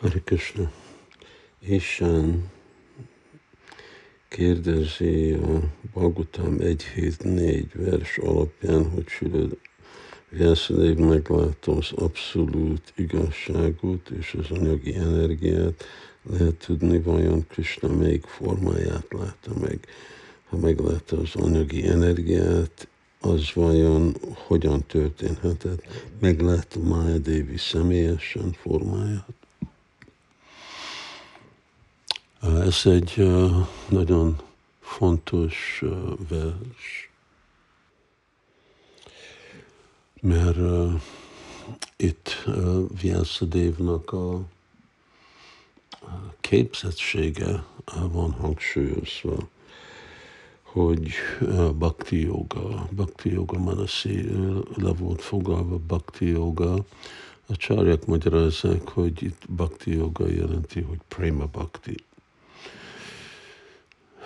Hare Krishna. Isten kérdezi a Bagutam 1.7.4 vers alapján, hogy Süled Vjászadév meglátta az abszolút igazságot és az anyagi energiát, lehet tudni, vajon Krishna melyik formáját látta meg. Ha meglátta az anyagi energiát, az vajon hogyan történhetett? Meglátta Maya Devi személyesen formáját? Ez egy nagyon fontos vers, mert itt Vyasadevnak a képzettsége van hangsúlyozva, hogy bhakti yoga, bhakti yoga manasi le volt fogalva bhakti yoga, a csárják magyarázzák, hogy itt bhakti yoga jelenti, hogy prema bhakti.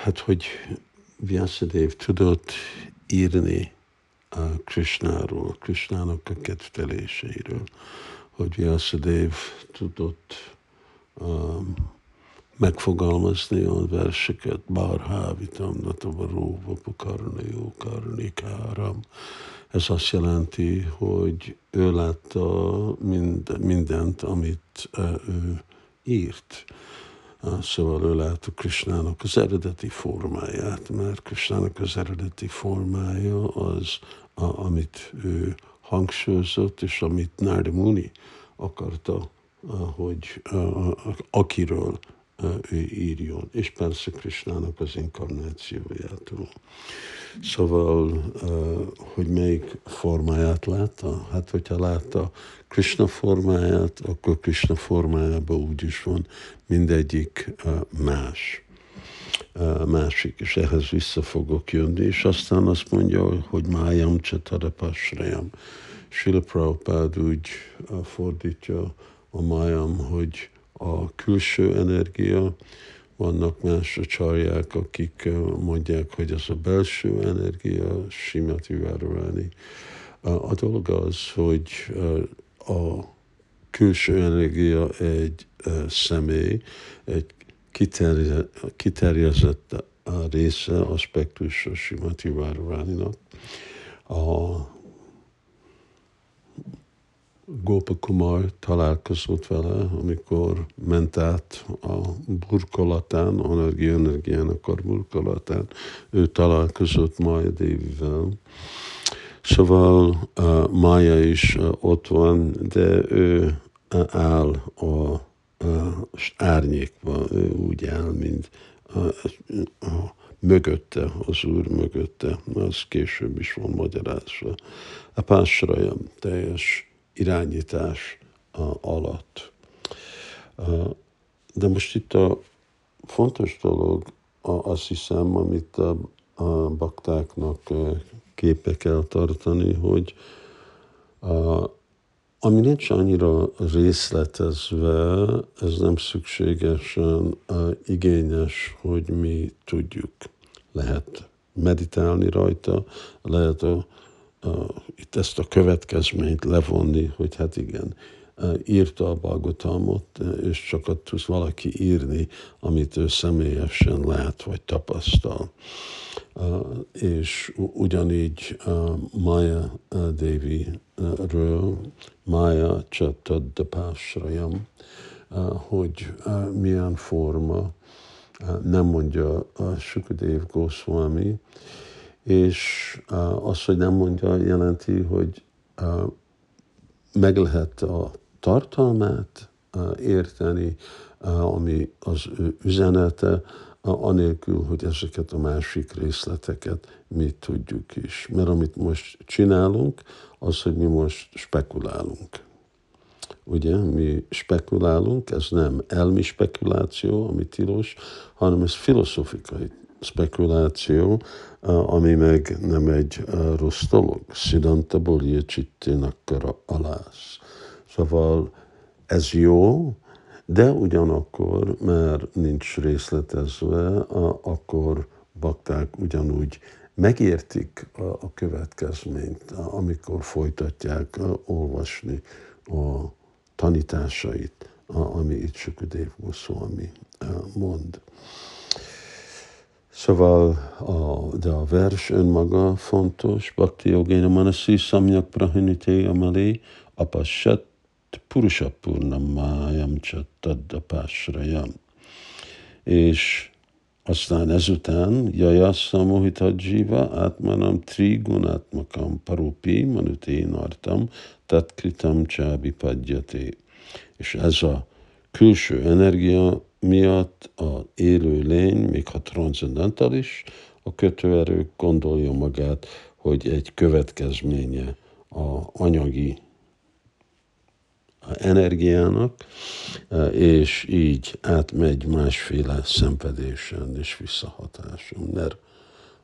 Hát, hogy Vyasadév tudott írni a Krishnáról, Krishnának a kedveléseiről, hogy Vyasadév tudott um, megfogalmazni a verseket, Bárhávitam, Natavaró, Vapukarnajó, Karnikáram. Ez azt jelenti, hogy ő látta mind, mindent, amit uh, ő írt Szóval ő látta Krisnának az eredeti formáját, mert Krisnának az eredeti formája az, a, amit ő hangsúlyozott, és amit Nardi Muni akarta, hogy a, a, akiről írjon, és persze Krisnának az inkarnációjától. Szóval, hogy melyik formáját látta? Hát, hogyha látta Krishna formáját, akkor Krishna formájában úgy is van mindegyik más másik, és ehhez vissza fogok jönni, és aztán azt mondja, hogy májam csatarapasrajam. Sila Prabhupád úgy fordítja a májam, hogy a külső energia, vannak más csarják, akik mondják, hogy ez a belső energia, Simati Várorani. A dolog az, hogy a külső energia egy személy, egy kiterjezett része, aspektus a Simati Vároraninak. A Gópa Kumar találkozott vele, amikor ment át a burkolatán, Anargi Energiának a burkolatán, ő találkozott Maya Devivel. Szóval uh, Maya is uh, ott van, de ő uh, áll a uh, árnyékban, ő úgy áll, mint uh, uh, mögötte, az úr mögötte, az később is van magyarázva. A pásrajam teljes irányítás alatt. De most itt a fontos dolog, azt hiszem, amit a, a baktáknak képe kell tartani, hogy a, ami nincs annyira részletezve, ez nem szükségesen igényes, hogy mi tudjuk. Lehet meditálni rajta, lehet a itt ezt a következményt levonni, hogy hát igen, írta a Bagotamot, és csak ott tud valaki írni, amit ő személyesen lát vagy tapasztal. És ugyanígy Maya Devi-ről, Maya Chatadapásrayam, hogy milyen forma, nem mondja a Sukadev Goswami, és az, hogy nem mondja, jelenti, hogy meg lehet a tartalmát érteni, ami az ő üzenete, anélkül, hogy ezeket a másik részleteket mi tudjuk is. Mert amit most csinálunk, az, hogy mi most spekulálunk. Ugye, mi spekulálunk, ez nem elmi spekuláció, ami tilos, hanem ez filozófikai spekuláció, ami meg nem egy rossz dolog. Siddhanta bolje csitténak alász. Szóval ez jó, de ugyanakkor, mert nincs részletezve, akkor bakták ugyanúgy megértik a következményt, amikor folytatják olvasni a tanításait ami itt Sukadev Goswami mond. Szóval, a, de a vers önmaga fontos. Bhakti Yogéna Manasi Samyak Prahinite Amali Apashat Purusapurnamájam Csattadapásrajam. És aztán ezután Jajassa Mohitat Jiva Atmanam Trigunatmakam Parupi Manuténartam Tatkritam Csábi Padjate. És ez a külső energia miatt a élő lény, még ha transzendentális, a kötőerő gondolja magát, hogy egy következménye a anyagi energiának, és így átmegy másféle szenvedésen és visszahatáson, mert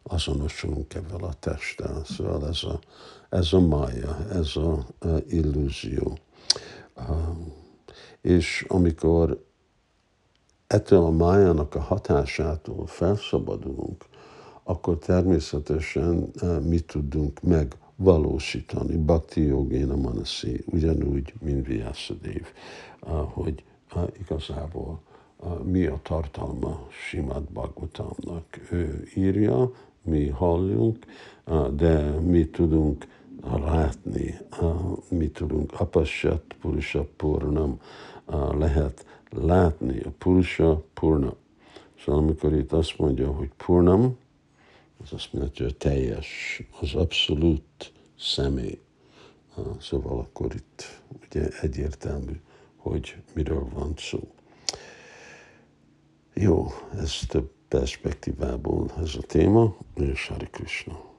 azonosulunk ebben a testtel. Szóval ez a, ez a mája, ez a, a illúzió. És amikor ettől a májának a hatásától felszabadulunk, akkor természetesen mi tudunk megvalósítani Bhakti Yogéna Manasi, ugyanúgy, mint Vyasadév, hogy igazából mi a tartalma Simad Bhagavatamnak. Ő írja, mi halljunk, de mi tudunk látni, mi tudunk apassat, purusha purnam, lehet látni a purusha purna. Szóval amikor itt azt mondja, hogy purnam, az azt mondja, hogy teljes, az abszolút személy. Szóval akkor itt ugye egyértelmű, hogy miről van szó. Jó, ez több perspektívából ez a téma, és Hari Krishna.